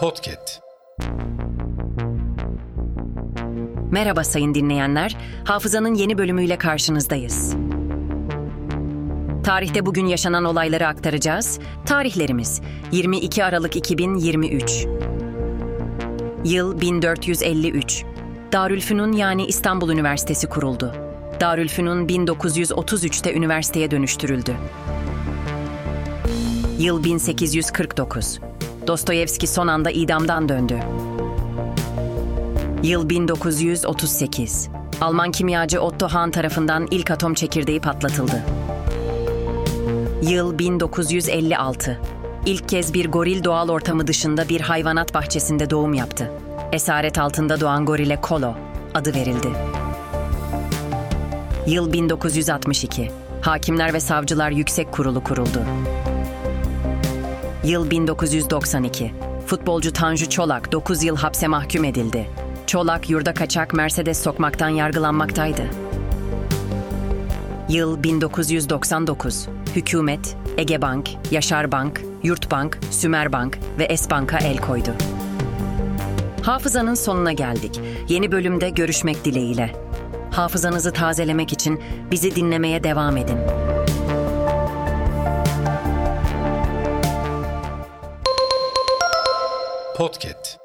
Podcast. Merhaba sayın dinleyenler. Hafızanın yeni bölümüyle karşınızdayız. Tarihte bugün yaşanan olayları aktaracağız. Tarihlerimiz 22 Aralık 2023. Yıl 1453. Darülfünun yani İstanbul Üniversitesi kuruldu. Darülfünun 1933'te üniversiteye dönüştürüldü. Yıl 1849. Dostoyevski son anda idamdan döndü. Yıl 1938. Alman kimyacı Otto Hahn tarafından ilk atom çekirdeği patlatıldı. Yıl 1956. İlk kez bir goril doğal ortamı dışında bir hayvanat bahçesinde doğum yaptı. Esaret altında doğan gorile Kolo adı verildi. Yıl 1962. Hakimler ve Savcılar Yüksek Kurulu kuruldu. Yıl 1992. Futbolcu Tanju Çolak 9 yıl hapse mahkum edildi. Çolak yurda kaçak Mercedes sokmaktan yargılanmaktaydı. Yıl 1999. Hükümet, Egebank, Yaşarbank, Yurtbank, Sümerbank ve Esbank'a el koydu. Hafızanın sonuna geldik. Yeni bölümde görüşmek dileğiyle. Hafızanızı tazelemek için bizi dinlemeye devam edin. Podcast.